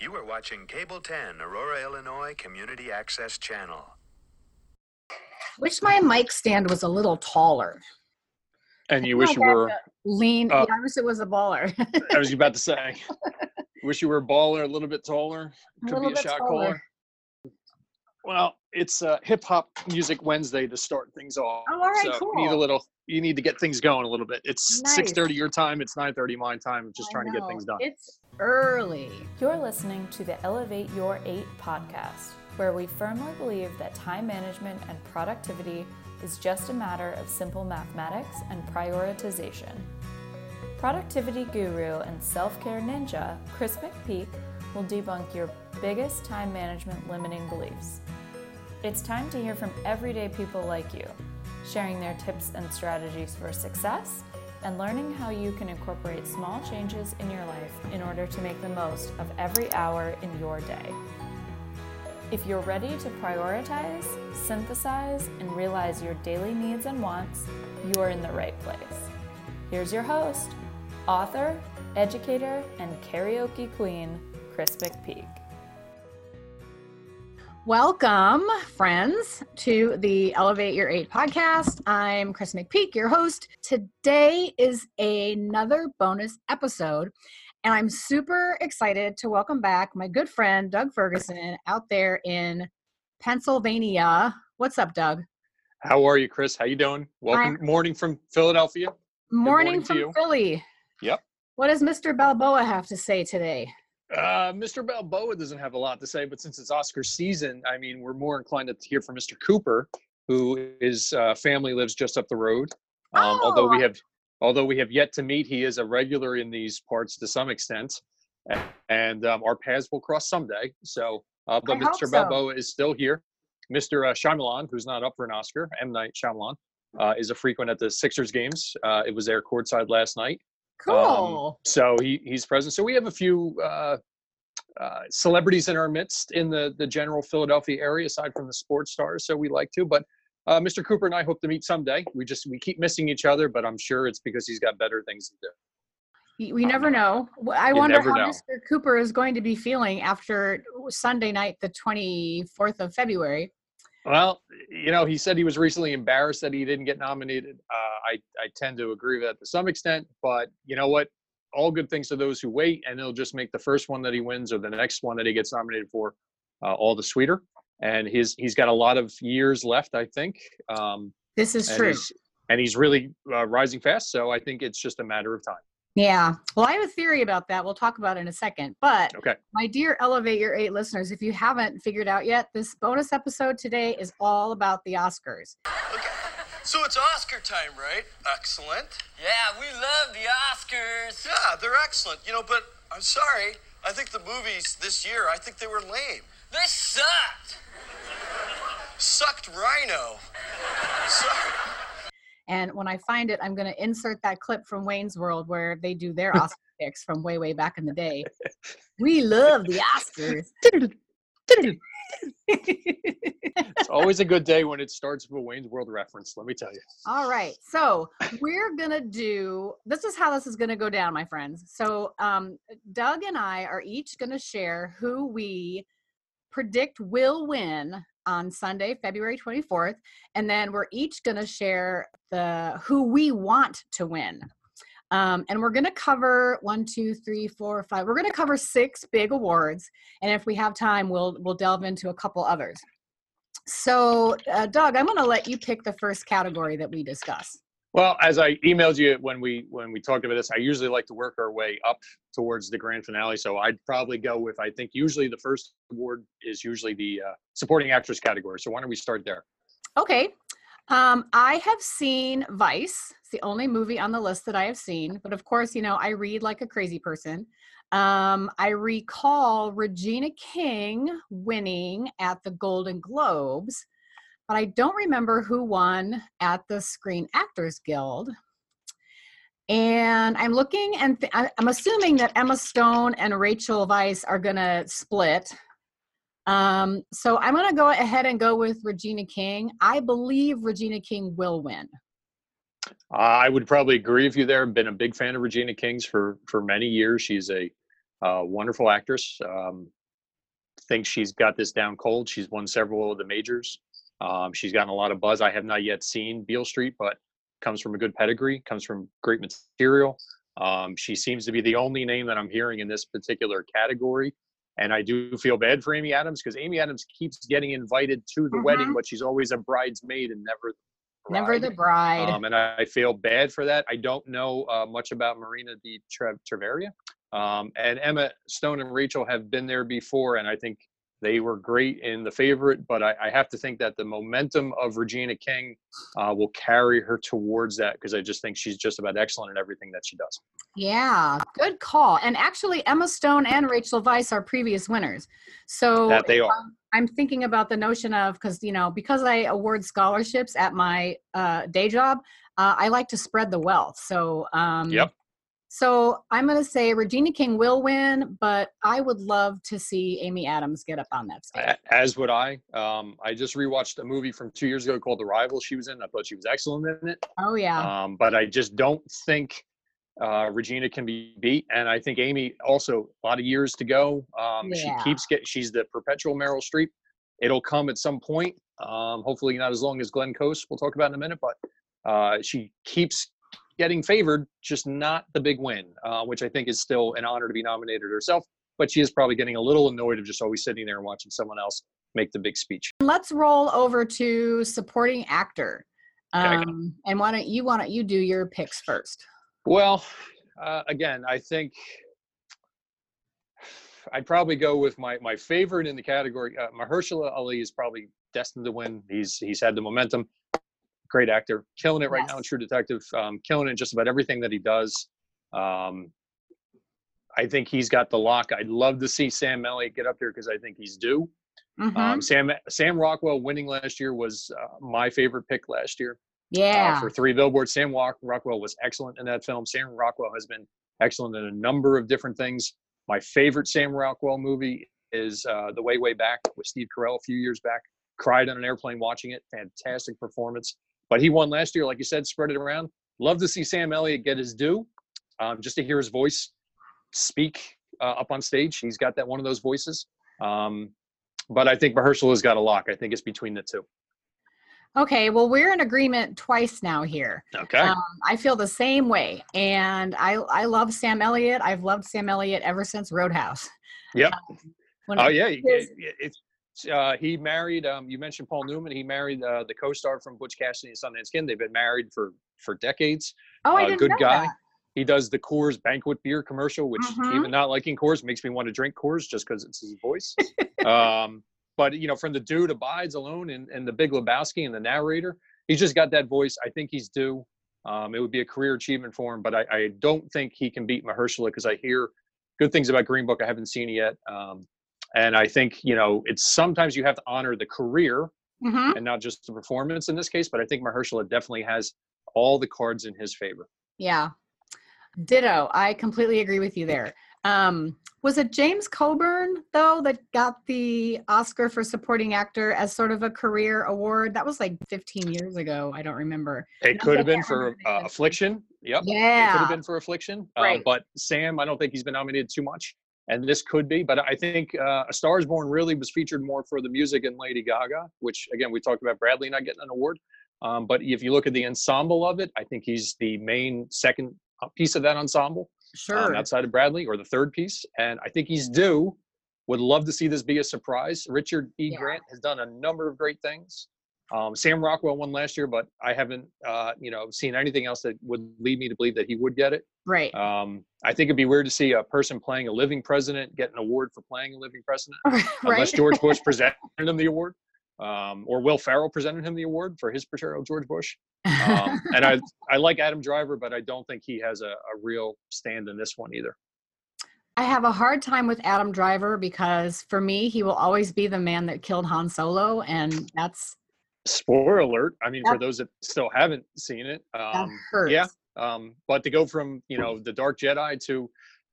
You are watching Cable 10, Aurora, Illinois Community Access Channel. Wish my mic stand was a little taller. And you I wish you were, Lean. Uh, yeah, I wish it was a baller. I was about to say, wish you were a baller, a little bit taller, A could little be a bit shot taller. caller. Well, it's uh, Hip Hop Music Wednesday to start things off. Oh, all right, so you need a cool. little, you need to get things going a little bit. It's Nice. 6.30 your time, it's 9.30 my time, just I trying to get know. things done. It's early. You're listening to the Elevate Your Eight podcast, where we firmly believe that time management and productivity is just a matter of simple mathematics and prioritization. Productivity guru and self care ninja, Chris McPeak, will debunk your biggest time management limiting beliefs. It's time to hear from everyday people like you, sharing their tips and strategies for success and learning how you can incorporate small changes in your life in order to make the most of every hour in your day. If you're ready to prioritize, synthesize, and realize your daily needs and wants, you are in the right place. Here's your host, author, educator, and karaoke queen, Chris McPeak. Welcome, friends, to the Elevate Your Eight podcast. I'm Chris McPeak, your host. Today is another bonus episode, and I'm super excited to welcome back my good friend Doug Ferguson out there in Pennsylvania. What's up, Doug? How are you, Chris? How you doing? Welcome, morning from Philadelphia. Morning, morning from. Philly. Yep. What does Mr. Balboa have to say today? Uh, Mr. Balboa doesn't have a lot to say, but since it's Oscar season, I mean, we're more inclined to hear from Mr. Cooper, who his uh, family lives just up the road. Um, Although we Oh. have, although we have yet to meet, he is a regular in these parts to some extent, and um, our paths will cross someday. So, uh, but I Mr. so. Balboa is still here. Mr. Uh, Shyamalan, who's not up for an Oscar, M. Night Shyamalan, uh, is a frequent at the Sixers games. Uh, it was there courtside last night. Um, Cool. so he he's present. So we have a few uh, uh, celebrities in our midst in the the general Philadelphia area, aside from the sports stars. So we like to, but. Uh, Mr. Cooper and I hope to meet someday. We just we keep missing each other, but I'm sure it's because he's got better things to do. We never know. I You wonder how know. Mr. Cooper is going to be feeling after Sunday night, the 24th of February. Well, you know, he said he was recently embarrassed that he didn't get nominated. Uh, I I tend to agree with that to some extent, but you know what? All good things to those who wait, and he'll just make the first one that he wins or the next one that he gets nominated for uh, all the sweeter. And his he's got a lot of years left, I think. Um, This is and true. He's, and he's really uh, rising fast, so I think it's just a matter of time. Yeah. Well, I have a theory about that. We'll talk about it in a second. But Okay. my dear Elevate Your Eight listeners, if you haven't figured out yet, this bonus episode today is all about the Oscars. Okay. So it's Oscar time, right? Excellent. Yeah, we love the Oscars. Yeah, they're excellent. You know, but I'm sorry. I think the movies this year, I think they were lame. They sucked. Sucked Rhino. Sorry. And when I find it, I'm going to insert that clip from Wayne's World where they do their Oscar picks from way, way back in the day. We love the Oscars. It's always a good day when it starts with a Wayne's World reference. Let me tell you. All right. So we're going to do this is how this is going to go down, my friends. So um, Doug and I are each going to share who we predict will win on Sunday, February 24th. And then we're each going to share the who we want to win. Um, and we're going to cover one, two, three, four, five. We're going to cover six big awards, and if we have time, we'll we'll delve into a couple others. So, uh, Doug, I'm going to let you pick the first category that we discuss. Well, as I emailed you when we when we talked about this, I usually like to work our way up towards the grand finale. So I'd probably go with I think usually the first award is usually the uh, supporting actress category. So why don't we start there? Okay. Um, I have seen Vice. It's the only movie on the list that I have seen. But of course, you know, I read like a crazy person. Um, I recall Regina King winning at the Golden Globes, but I don't remember who won at the Screen Actors Guild. And I'm looking and th- I'm assuming that Emma Stone and Rachel Weisz are going to split. Um, so I'm going to go ahead and go with Regina King. I believe Regina King will win. I would probably agree with you there. I've been a big fan of Regina King's for for many years. She's a Uh, wonderful actress. Um, think she's got this down cold. She's won several of the majors. Um, she's gotten a lot of buzz. I have not yet seen Beale Street, but comes from a good pedigree, comes from great material. Um, she seems to be the only name that I'm hearing in this particular category. And I do feel bad for Amy Adams because Amy Adams keeps getting invited to the wedding, Mhm. but she's always a bridesmaid and never the Never the bride. um, and I, I feel bad for that. I don't know uh, much about Marina di Tre- Treveria. Um, and Emma Stone and Rachel have been there before, and I think they were great in the favorite. But I, I have to think that the momentum of Regina King uh, will carry her towards that because I just think she's just about excellent in everything that she does. yeah, good call. And actually, Emma Stone and Rachel Weisz are previous winners. So That they are. I'm- I'm thinking about the notion of because you know because I award scholarships at my uh, day job, uh, I like to spread the wealth. So um, Yep. So I'm going to say Regina King will win, but I would love to see Amy Adams get up on that stage. As would I. Um, I just rewatched a movie from two years ago called The Rival. She was in. I thought she was excellent in it. oh yeah, Um, but I just don't think uh, Regina can be beat. And I think Amy also a lot of years to go. Um, Yeah. She keeps get. She's the perpetual Meryl Streep. It'll come at some point. Um, hopefully not as long as Glenn Close. We'll talk about in a minute. But uh, she keeps getting favored, just not the big win, uh, which I think is still an honor to be nominated herself. But she is probably getting a little annoyed of just always sitting there and watching someone else make the big speech. let's roll over to supporting actor. Um, and why don't you why don't you do your picks first? Well, uh, again, I think I'd probably go with my my favorite in the category. Uh, Mahershala Ali is probably destined to win. He's he's had the momentum. Great actor, killing it right now in True Detective. Um, killing it in just about everything that he does. Um, I think he's got the lock. I'd love to see Sam Elliott get up there because I think he's due. Mhm. Um, Sam Sam Rockwell winning last year was uh, my favorite pick last year yeah. uh, for three billboards. Sam Rock- Rockwell was excellent in that film. Sam Rockwell has been excellent in a number of different things. My favorite Sam Rockwell movie is uh, The Way Way Back with Steve Carell a few years back. Cried on an airplane watching it. Fantastic performance. But he won last year, like you said, spread it around. Love to see Sam Elliott get his due, um, just to hear his voice speak uh, up on stage. He's got that one of those voices. Um, but I think Mahershala has got a lock. I think it's between the two. Okay, well, we're in agreement twice now here. Okay. Um, I feel the same way, and I I love Sam Elliott. I've loved Sam Elliott ever since Roadhouse. Yep. Um, Oh yeah, his- it- it's uh, he married. Um, you mentioned Paul Newman. He married uh, the co-star from Butch Cassidy and Sundance Kid. They've been married for for decades. oh, I uh, didn't good know guy. that. He does the Coors Banquet beer commercial, which Mhm. even not liking Coors makes me want to drink Coors just because it's his voice. um, but you know, from the dude abides alone and, and the Big Lebowski and the narrator, he's just got that voice. I think he's due. Um, it would be a career achievement for him, but I, I don't think he can beat Mahershala because I hear good things about Green Book. I haven't seen it yet. Um, and I think, you know, it's sometimes you have to honor the career Mhm. and not just the performance in this case, but I think Mahershala definitely has all the cards in his favor. Yeah. Ditto. I completely agree with you there. Um, was it James Coburn though that got the Oscar for supporting actor as sort of a career award? That was like 15 years ago. I don't remember. It could have been for uh. Affliction. Yep. It could have been for Affliction. Uh, Right. but Sam, I don't think he's been nominated too much. And this could be. But I think uh, A Star is Born really was featured more for the music and Lady Gaga, which, again, we talked about Bradley not getting an award. Um, but if you look at the ensemble of it, I think he's the main second uh, piece of that ensemble Sure. um, outside of Bradley, or the third piece. And I think he's due. Would love to see this be a surprise. Richard E. Yeah. Grant has done a number of great things. Um, Sam Rockwell won last year, but I haven't, uh, you know, seen anything else that would lead me to believe that he would get it. right. Um, I think it'd be weird to see a person playing a living president get an award for playing a living president, right. unless George Bush presented him the award, um, or Will Ferrell presented him the award for his portrayal of George Bush. Um, and I, I like Adam Driver, but I don't think he has a, a real stand in this one either. I have a hard time with Adam Driver because for me, he will always be the man that killed Han Solo, and that's Spoiler alert! I mean, for those that still haven't seen it, um, yeah. Um, but to go from you know the Dark Jedi to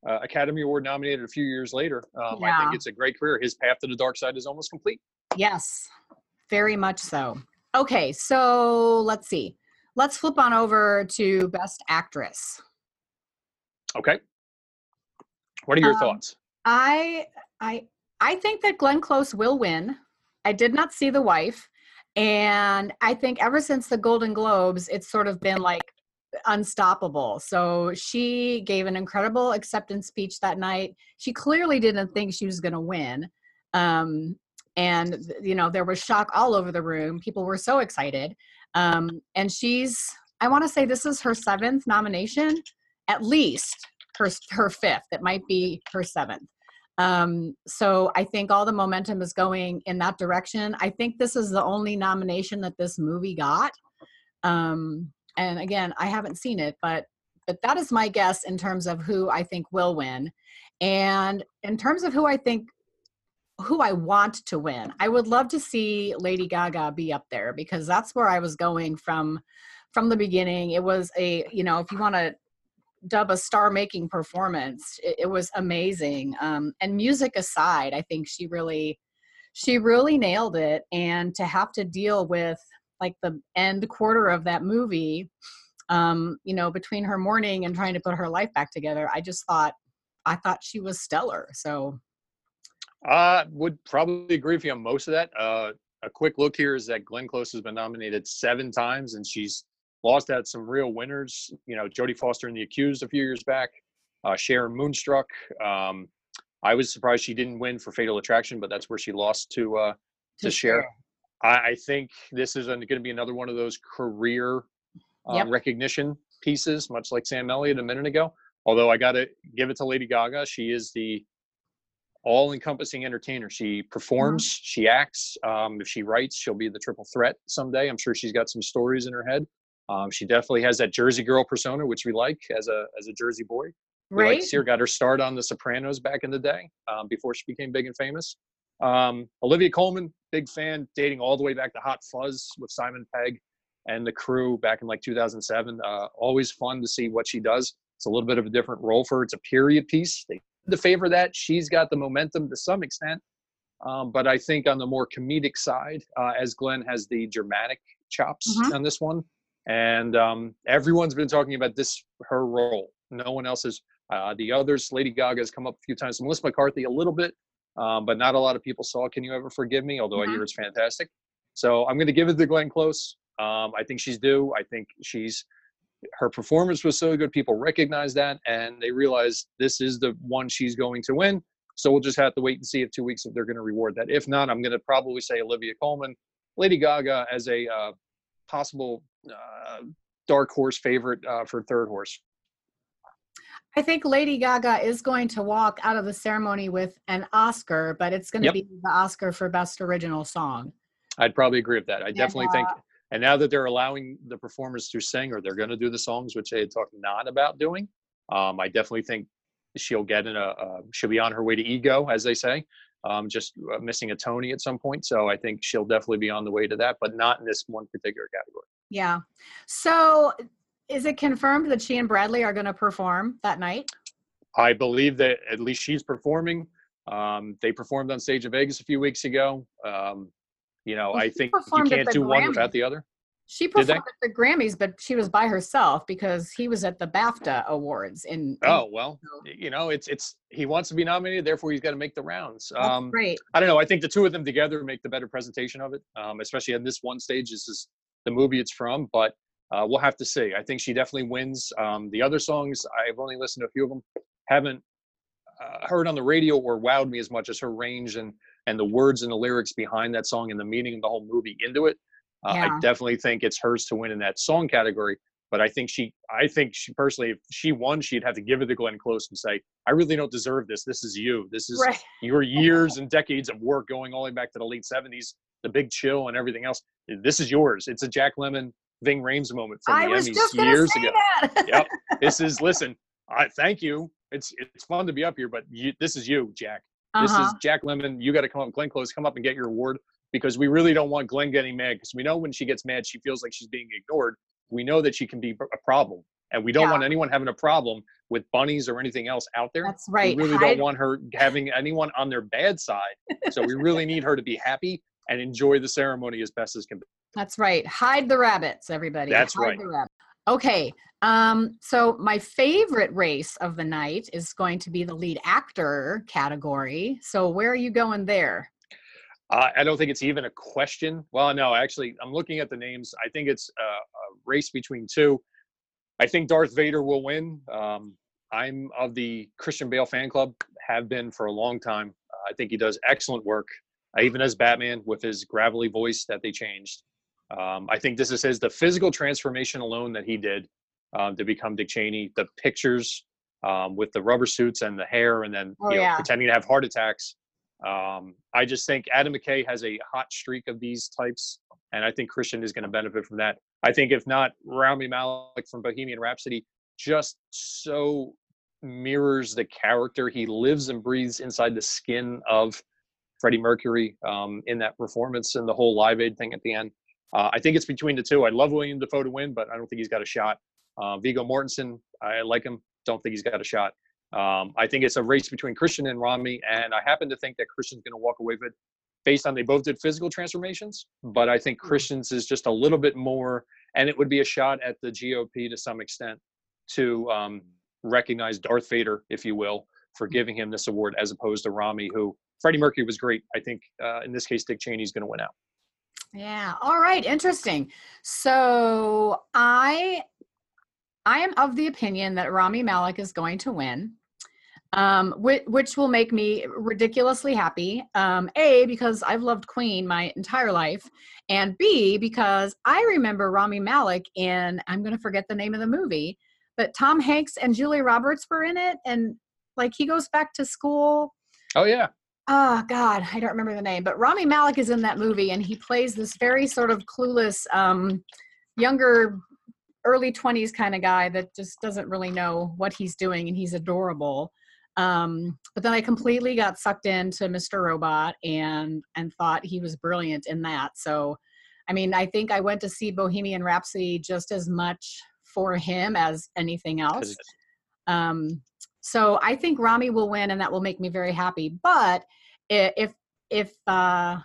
uh, Academy Award nominated a few years later, um, I think it's a great career. His path to the dark side is almost complete. Yes, very much so. Okay, so let's see. Let's flip on over to Best Actress. Okay. What are your Um, thoughts? I I I think that Glenn Close will win. I did not see the wife, and I think ever since the Golden Globes, it's sort of been like unstoppable. So she gave an incredible acceptance speech that night. She clearly didn't think she was going to win. Um, and you know there was shock all over the room people were so excited um, and she's i want to say this is her seventh nomination at least her her fifth it might be her seventh um, so i think all the momentum is going in that direction i think this is the only nomination that this movie got um, and again i haven't seen it but but that is my guess in terms of who i think will win and in terms of who i think who I want to win. I would love to see Lady Gaga be up there because that's where I was going from from the beginning. It was a, you know, if you want to dub a star making performance, it, it, was amazing. Um, and music aside, I think she really she really nailed it and to have to deal with like the end quarter of that movie um, you know, between her mourning and trying to put her life back together, I just thought I thought she was stellar. So I would probably agree with you on most of that. Uh, a quick look here is that Glenn Close has been nominated seven times, and she's lost at some real winners. You know, Jodie Foster in The Accused a few years back, uh, Cher in Moonstruck. Um, I was surprised she didn't win for Fatal Attraction, but that's where she lost to uh, to, to Cher. I, I, think this is going to be another one of those career uh, yep. recognition pieces, much like Sam Elliott a minute ago. Although I got to give it to Lady Gaga, she is the all encompassing entertainer. She Mm-hmm. performs, she acts. Um, if she writes, she'll be the triple threat someday. I'm sure she's got some stories in her head. Um, she definitely has that Jersey girl persona, which we like as a as a Jersey boy. We Right. like to see her got her start on The Sopranos back in the day um, before she became big and famous. Um, Olivia Colman, big fan, dating all the way back to Hot Fuzz with Simon Pegg and the crew back in like 2007. Uh, always fun to see what she does. It's a little bit of a different role for her. It's a period piece. They to favor that. She's got the momentum to some extent. Um, but I think on the more comedic side, uh, as Glenn has the dramatic chops Mhm. on this one, and um, everyone's been talking about this her role. No one else has. Uh, the others, Lady Gaga has come up a few times. Melissa McCarthy a little bit, um, but not a lot of people saw. Can you ever forgive me? Although I Mhm. hear it's fantastic. So I'm going to give it to Glenn Close. Um, I think she's due. I think she's her performance was so good people recognize that and they realize this is the one she's going to win so we'll just have to wait and see if two weeks if they're going to reward that if not i'm going to probably say olivia colman lady gaga as a uh, possible uh, dark horse favorite uh, for third horse I think Lady Gaga is going to walk out of the ceremony with an Oscar, but it's going to Yep. be the Oscar for Best Original Song. i'd probably agree with that i definitely think uh, and now that they're allowing the performers to sing or they're going to do the songs which they had talked not about doing um, i definitely think she'll get in a uh, she'll be on her way to EGOT as they say um, just uh, missing a tony at some point so i think she'll definitely be on the way to that but not in this one particular category. Yeah. So is it confirmed that she and Bradley are going to perform that night? i believe that at least she's performing. Um, they performed on stage in vegas a few weeks ago. Um, you know i think you can't do one without the other She performed at the Grammys, but she was by herself because he was at the BAFTA Awards in. in- oh well you know it's it's he wants to be nominated therefore he's got to make the rounds um, great. I don't know. I think the two of them together make the better presentation of it, um, especially on this one stage. This is the movie it's from, but uh, we'll have to see. I think she definitely wins. Um, the other songs, I've only listened to a few of them, haven't uh, heard on the radio or wowed me as much as her range and and the words and the lyrics behind that song and the meaning of the whole movie into it. Uh, Yeah. I definitely think it's hers to win in that song category. But I think she, I think she personally, if she won, she'd have to give it to Glenn Close and say, "I really don't deserve this. This is you. This is Right. your years and decades of work going all the way back to the late 70s, the big chill and everything else. This is yours. It's a Jack Lemmon, Ving Rhames moment from I the Emmys just going to years ago. Yep. This is, listen, I thank you. It's it's fun to be up here, but you, this is you, Jack. This Uh-huh. is Jack Lemmon. You got to come up, Glenn Close, come up and get your award because we really don't want Glenn getting mad because we know when she gets mad, she feels like she's being ignored. We know that she can be a problem, and we don't Yeah. want anyone having a problem with bunnies or anything else out there. That's right. We really don't want her having anyone on their bad side. So we really need her to be happy and enjoy the ceremony as best as can be. That's right. Hide the rabbits, everybody. That's Hide right. Okay. Um, so my favorite race of the night is going to be the lead actor category. So where are you going there? Uh, I don't think it's even a question. Well, no, actually, I'm looking at the names. I think it's a, a race between two. I think Darth Vader will win. Um, I'm of the Christian Bale fan club, have been for a long time. Uh, I think he does excellent work, uh, even as Batman with his gravelly voice that they changed. Um, I think this is his the physical transformation alone that he did um, to become Dick Cheney. The pictures um, with the rubber suits and the hair, and then Oh, you know, yeah. pretending to have heart attacks. Um, I just think Adam McKay has a hot streak of these types, and I think Christian is going to benefit from that. I think if not, Rami Malek from Bohemian Rhapsody just so mirrors the character. He lives and breathes inside the skin of Freddie Mercury um, in that performance and the whole Live Aid thing at the end. Uh, I think it's between the two. I'd love William Dafoe to win, but I don't think he's got a shot. Uh, Viggo Mortensen, I like him. Don't think he's got a shot. Um, I think it's a race between Christian and Rami, and I happen to think that Christian's going to walk away with it based on they both did physical transformations, but I think Christian's is just a little bit more, and it would be a shot at the GOP to some extent to um, recognize Darth Vader, if you will, for giving him this award as opposed to Rami, who Freddie Mercury was great. I think uh, in this case, Dick Cheney's going to win out. Yeah. All right. Interesting. So I I am of the opinion that Rami Malek is going to win. Um, which, which will make me ridiculously happy. Um, a because I've loved Queen my entire life, and B because I remember Rami Malek in I'm going to forget the name of the movie, but Tom Hanks and Julia Roberts were in it, and like he goes back to school. Oh yeah, oh god i don't remember the name but rami malek is in that movie and he plays this very sort of clueless um younger early 20s kind of guy that just doesn't really know what he's doing and he's adorable um but then i completely got sucked into mr robot and and thought he was brilliant in that so i mean i think i went to see bohemian rhapsody just as much for him as anything else um, so I think Rami will win, and that will make me very happy. But if if uh,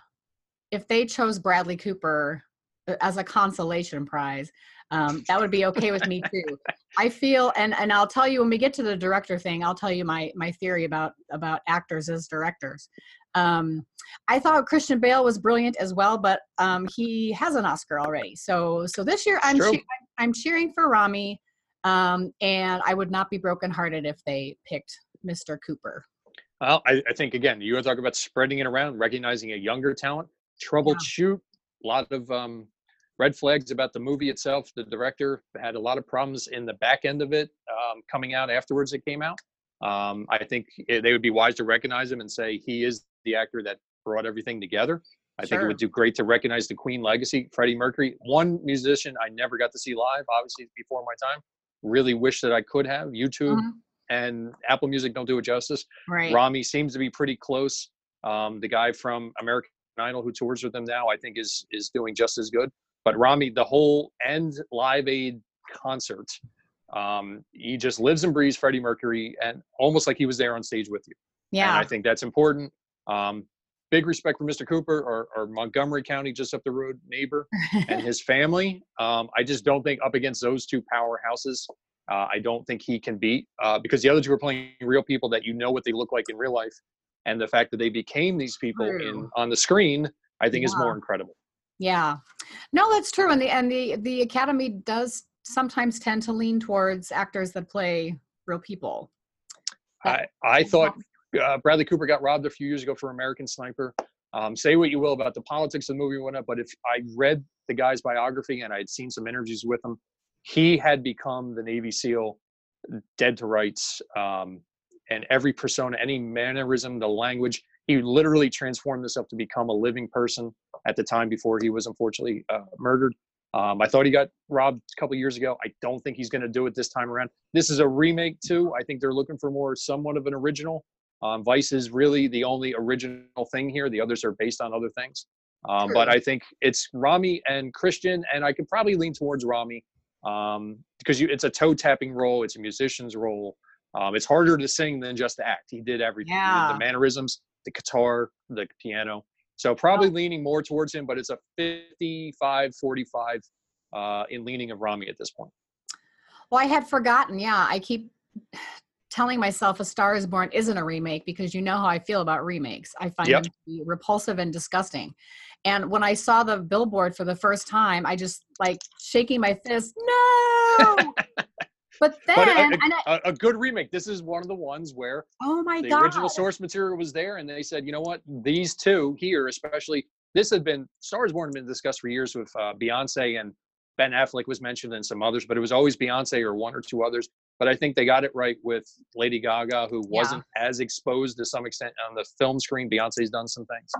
if they chose Bradley Cooper uh, as a consolation prize, um, that would be okay with me too. I feel, and and I'll tell you when we get to the director thing, I'll tell you my my theory about about actors as directors. Um, I thought Christian Bale was brilliant as well, but um, he has an Oscar already. So so this year I'm che- I'm cheering for Rami. Um, and I would not be brokenhearted if they picked Mr. Cooper. Well, I, I think again, you want to talk about spreading it around, recognizing a younger talent, troubleshoot, a lot of um, red flags about the movie itself. The director had a lot of problems in the back end of it um, coming out afterwards it came out. Um, I think it, they would be wise to recognize him and say he is the actor that brought everything together. I think it would do great to recognize the Queen legacy. Freddie Mercury, one musician I never got to see live, obviously before my time. Really wish that I could have. YouTube Mhm. and Apple Music don't do it justice. Right. Rami seems to be pretty close. Um, the guy from American Idol who tours with them now, I think, is is doing just as good. But Rami, the whole end Live Aid concert, um, he just lives and breathes Freddie Mercury, and almost like he was there on stage with you. And yeah. I think that's important. Um, big respect for Mr. Cooper, or, our Montgomery County, just up the road neighbor, and his family. Um, I just don't think up against those two powerhouses, uh, I don't think he can beat uh, because the other two are playing real people that you know what they look like in real life, and the fact that they became these people in on the screen, I think is more incredible. Yeah. No, that's true. And the and the the Academy does sometimes tend to lean towards actors that play real people. I, I thought uh, Bradley Cooper got robbed a few years ago for American Sniper. Um, say what you will about the politics of the movie and whatnot, but if I read the guy's biography and I had seen some interviews with him, he had become the Navy SEAL, dead to rights, um, and every persona, any mannerism, the language. He literally transformed himself to become a living person at the time before he was unfortunately uh, murdered. Um, I thought he got robbed a couple years ago. I don't think he's going to do it this time around. This is a remake too. I think they're looking for more somewhat of an original. Um, Vice is really the only original thing here. The others are based on other things. Um, but I think it's Rami and Christian, and I could probably lean towards Rami um, because you, it's a toe tapping role. It's a musician's role. Um, it's harder to sing than just to act. He did everything. He did the mannerisms, the guitar, the piano. So probably leaning more towards him, but it's a 55 45 uh, in leaning of Rami at this point. Well, I had forgotten. Yeah, I keep telling myself A Star is Born isn't a remake because you know how I feel about remakes. I find Yep. them to be repulsive and disgusting. And when I saw the billboard for the first time, I just like shaking my fist, no. but then, But a, and I, a, a good remake. This is one of the ones where oh my the god, original source material was there, and they said, you know what, these two here, especially this had been Star is Born had been discussed for years with uh, Beyonce and Ben Affleck was mentioned and some others, but it was always Beyonce or one or two others. But I think they got it right with Lady Gaga, who Yeah. wasn't as exposed to some extent on the film screen. Beyonce's done some things.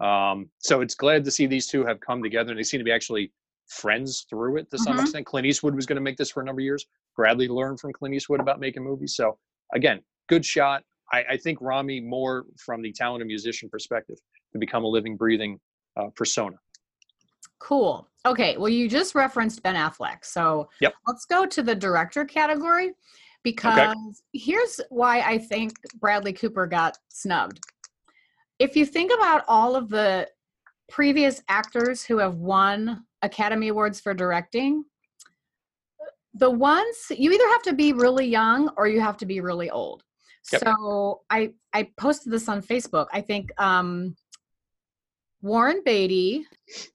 Um, so it's glad to see these two have come together and they seem to be actually friends through it to some Mhm. extent. Clint Eastwood was going to make this for a number of years. Bradley learned from Clint Eastwood about making movies. So again, good shot. I, I think Rami more from the talented musician perspective to become a living, breathing uh, persona. Cool. Okay. Well, you just referenced Ben Affleck. So Yep. let's go to the director category because here's why I think Bradley Cooper got snubbed. If you think about all of the previous actors who have won Academy Awards for directing, the ones you either have to be really young or you have to be really old. Yep. So I I posted this on Facebook. I think um Warren Beatty,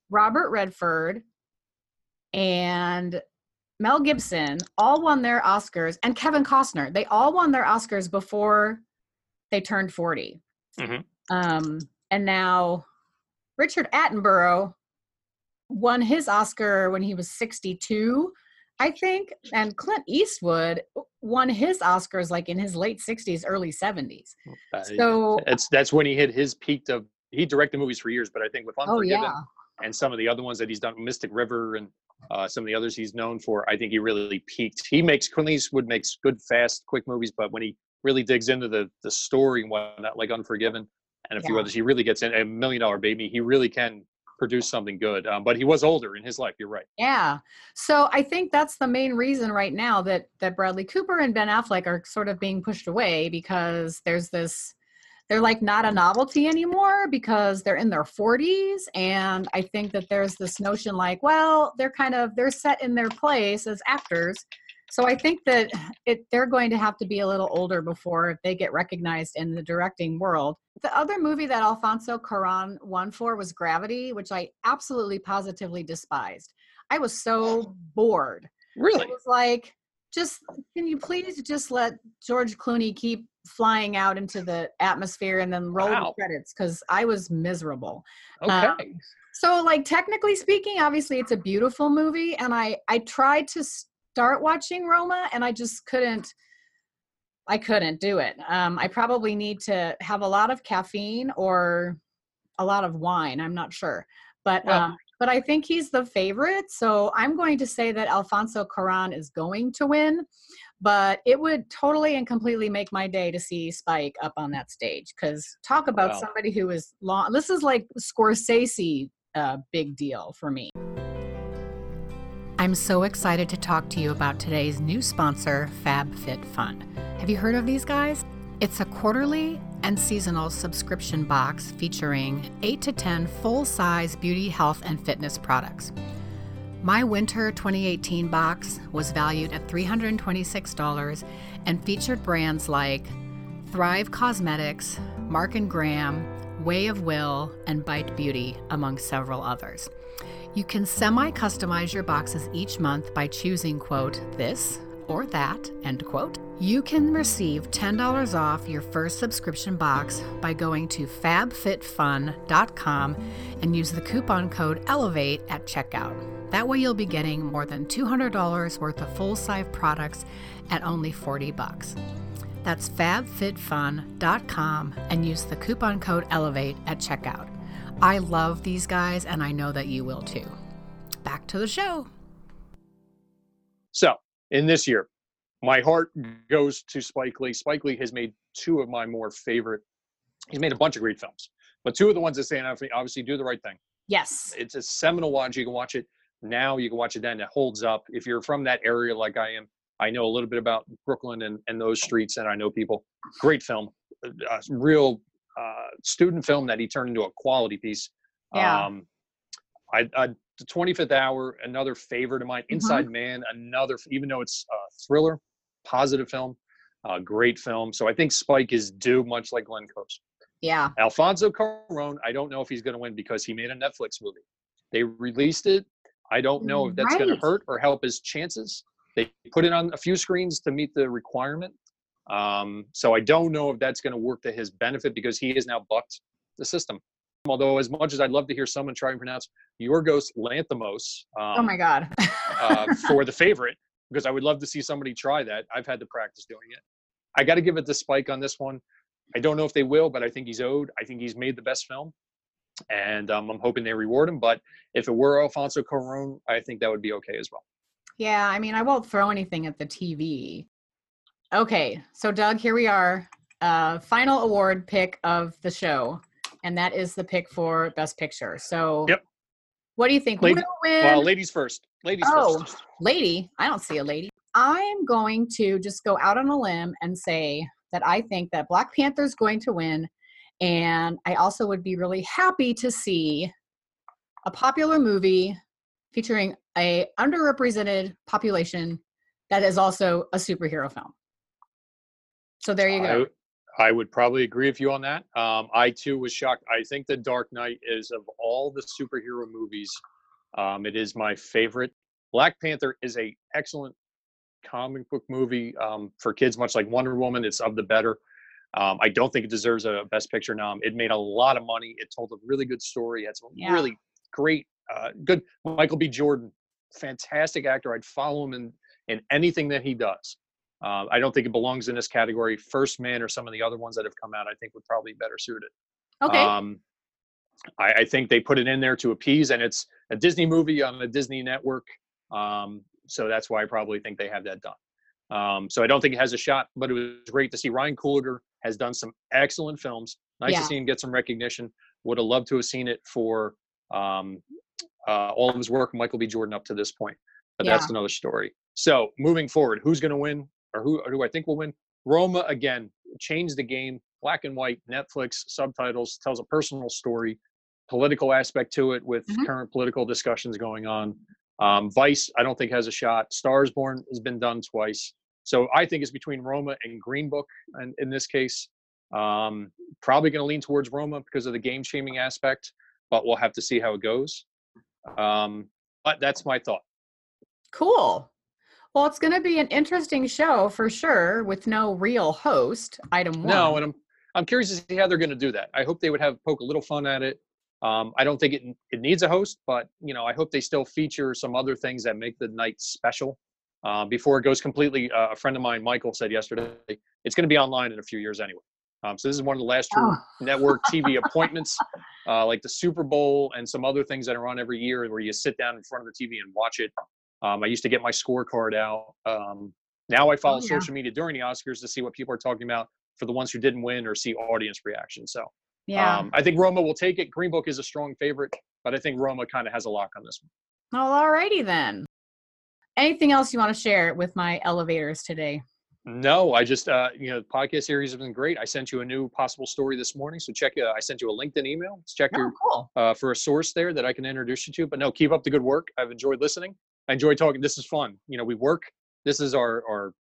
Robert Redford, and Mel Gibson all won their Oscars, and Kevin Costner. They all won their Oscars before they turned 40. Mhm. Um, and now Richard Attenborough won his Oscar when he was 62, I think. And Clint Eastwood won his Oscars like in his late 60s, early 70s. Uh, So, it's that's when he hit his peak of he directed movies for years, but I think with oh, Unforgiven yeah. and some of the other ones that he's done, Mystic River and uh, some of the others he's known for, I think he really peaked. He makes Clint Eastwood makes good, fast, quick movies, but when he really digs into the the story and whatnot, like Unforgiven and a few Yeah. others, he really gets in. A Million Dollar Baby, he really can produce something good. Um, but he was older in his life. You're right. Yeah. So I think that's the main reason right now that that Bradley Cooper and Ben Affleck are sort of being pushed away because there's this they're like not a novelty anymore because they're in their 40s and I think that there's this notion like, well, they're kind of they're set in their place as actors. So I think that it they're going to have to be a little older before they get recognized in the directing world. The other movie that Alfonso Cuarón won for was Gravity, which I absolutely positively despised. I was so bored. Really? It was like, just can you please just let George Clooney keep flying out into the atmosphere and then roll Wow. the credits because I was miserable. Okay. Um, So, like technically speaking, obviously it's a beautiful movie, and I I tried to start watching Roma, and I just couldn't. I couldn't do it. Um, I probably need to have a lot of caffeine or a lot of wine. I'm not sure, but Well- um, but I think he's the favorite. So I'm going to say that Alfonso Cuarón is going to win. But it would totally and completely make my day to see Spike up on that stage. Because talk about Wow. somebody who is long. This is like Scorsese uh, big deal for me. I'm so excited to talk to you about today's new sponsor, FabFitFun. Have you heard of these guys? It's a quarterly and seasonal subscription box featuring 8 to 10 full size beauty, health, and fitness products. My winter 2018 box was valued at $326 and featured brands like Thrive Cosmetics, Mark and Graham, Way of Will, and Bite Beauty, among several others. You can semi customize your boxes each month by choosing, quote, this or that, end quote. You can receive $10 off your first subscription box by going to fabfitfun.com and use the coupon code ELEVATE at checkout. That way you'll be getting more than $200 worth of full-size products at only 40 bucks. That's fabfitfun.com and use the coupon code ELEVATE at checkout. I love these guys and I know that you will too. Back to the show. So in this year, my heart goes to Spike Lee. Spike Lee has made two of my more favorite. He's made a bunch of great films, but two of the ones that stand out for me, obviously, Do the Right Thing. Yes. It's a seminal watch. You can watch it now. You can watch it then. It holds up. If you're from that area like I am, I know a little bit about Brooklyn and, and those streets, and I know people. Great film, a a real uh, student film that he turned into a quality piece. Yeah. Um, I, I the 25th Hour, another favorite of mine. Inside Man, another, even though it's a thriller, positive film, uh, great film. So I think Spike is due, much like Glenn Close. Yeah. Alfonso Cuarón, I don't know if he's going to win because he made a Netflix movie. They released it. I don't know if that's going to hurt or help his chances. They put it on a few screens to meet the requirement. Um, so I don't know if that's going to work to his benefit because he has now bucked the system. Although, as much as I'd love to hear someone try and pronounce Yorgos Lanthimos um, oh my God. uh, for the favorite, because I would love to see somebody try that. I've had to practice doing it. I got to give it the Spike on this one. I don't know if they will, but I think he's owed. I think he's made the best film, and um, I'm hoping they reward him. But if it were Alfonso Cuarón, I think that would be okay as well. Yeah, I mean, I won't throw anything at the TV. Okay, so Doug, here we are. Uh, final award pick of the show, and that is the pick for Best Picture. So, Yep. what do you think? Lady- win? Well, ladies first. Ladies Oh. first. lady, I don't see a lady. I'm going to just go out on a limb and say that I think that Black Panther's going to win, and I also would be really happy to see a popular movie featuring a underrepresented population that is also a superhero film. So there you go. I, I would probably agree with you on that. Um, I too was shocked. I think The Dark Knight is of all the superhero movies, um, it is my favorite. Black Panther is a excellent comic book movie um, for kids, much like Wonder Woman. It's of the better. Um, I don't think it deserves a Best Picture nom. It made a lot of money. It told a really good story. It had some Yeah. really great, uh, good. Michael B. Jordan, fantastic actor. I'd follow him in in anything that he does. Uh, I don't think it belongs in this category. First Man or some of the other ones that have come out, I think would probably better suit it. Okay. Um, I, I think they put it in there to appease, and it's a Disney movie on the Disney network. Um, so that's why I probably think they have that done. Um, so I don't think it has a shot, but it was great to see Ryan Coogler has done some excellent films. Nice Yeah. to see him get some recognition. Would have loved to have seen it for um, uh, all of his work, Michael B. Jordan, up to this point. But that's another story. So moving forward, who's going to win, or who, or who I think will win? Roma again changed the game. Black and white, Netflix subtitles tells a personal story, political aspect to it with Mhm. current political discussions going on. Um, Vice, I don't think has a shot. Stars Born has been done twice. So I think it's between Roma and Green Book, and in this case, um, probably going to lean towards Roma because of the game shaming aspect, but we'll have to see how it goes. Um, but that's my thought. Cool. Well, it's going to be an interesting show for sure with no real host. Item one. No, and I'm I'm curious to see how they're going to do that. I hope they would have poke a little fun at it. Um, I don't think it it needs a host, but you know, I hope they still feature some other things that make the night special. Uh, before it goes completely, uh, a friend of mine, Michael, said yesterday, it's going to be online in a few years anyway. Um, so this is one of the last true Oh. network TV appointments, uh, like the Super Bowl and some other things that are on every year, where you sit down in front of the TV and watch it. Um, I used to get my scorecard out. Um, now I follow Oh, yeah. social media during the Oscars to see what people are talking about for the ones who didn't win or see audience reaction. So Yeah. um, I think Roma will take it. Green Book is a strong favorite, but I think Roma kind of has a lock on this one. well, alrighty then. Anything else you want to share with my elevators today? No, I just uh, you know the podcast series has been great. I sent you a new possible story this morning, so check. Uh, I sent you a LinkedIn email. Let's check Oh, your cool. uh, for a source there that I can introduce you to. But no, keep up the good work. I've enjoyed listening. I enjoy talking. This is fun. You know, we work. This is our our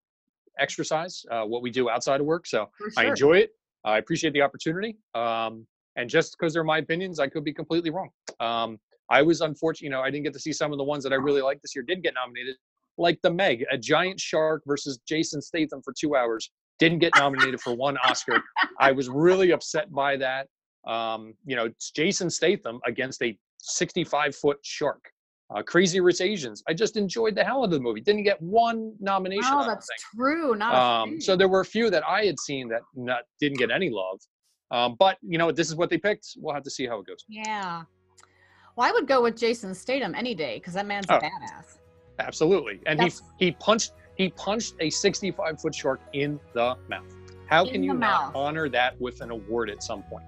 exercise. Uh, what we do outside of work. So For I enjoy it. I appreciate the opportunity. Um, and just because they're my opinions, I could be completely wrong. Um, I was unfortunate. You know, I didn't get to see some of the ones that I really liked this year. Did get nominated, like the Meg, a giant shark versus Jason Statham for two hours. Didn't get nominated for one Oscar. I was really upset by that. Um, you know, it's Jason Statham against a 65 foot shark. Uh, Crazy Rich Asians. I just enjoyed the hell out of the movie. Didn't get one nomination. Oh, that's think. true. Not Um, so there were a few that I had seen that not, didn't get any love. Um, but you know, this is what they picked. We'll have to see how it goes. Yeah. Well, I would go with Jason Statham any day because that man's a Oh. badass. Absolutely. And he That's- he punched he punched a 65 foot shark in the mouth. How In can you not honor that with an award at some point?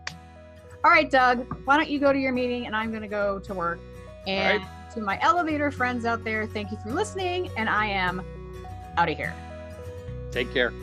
All right, Doug, why don't you go to your meeting and I'm going to go to work. And to my elevator friends out there, thank you for listening. And I am out of here. Take care.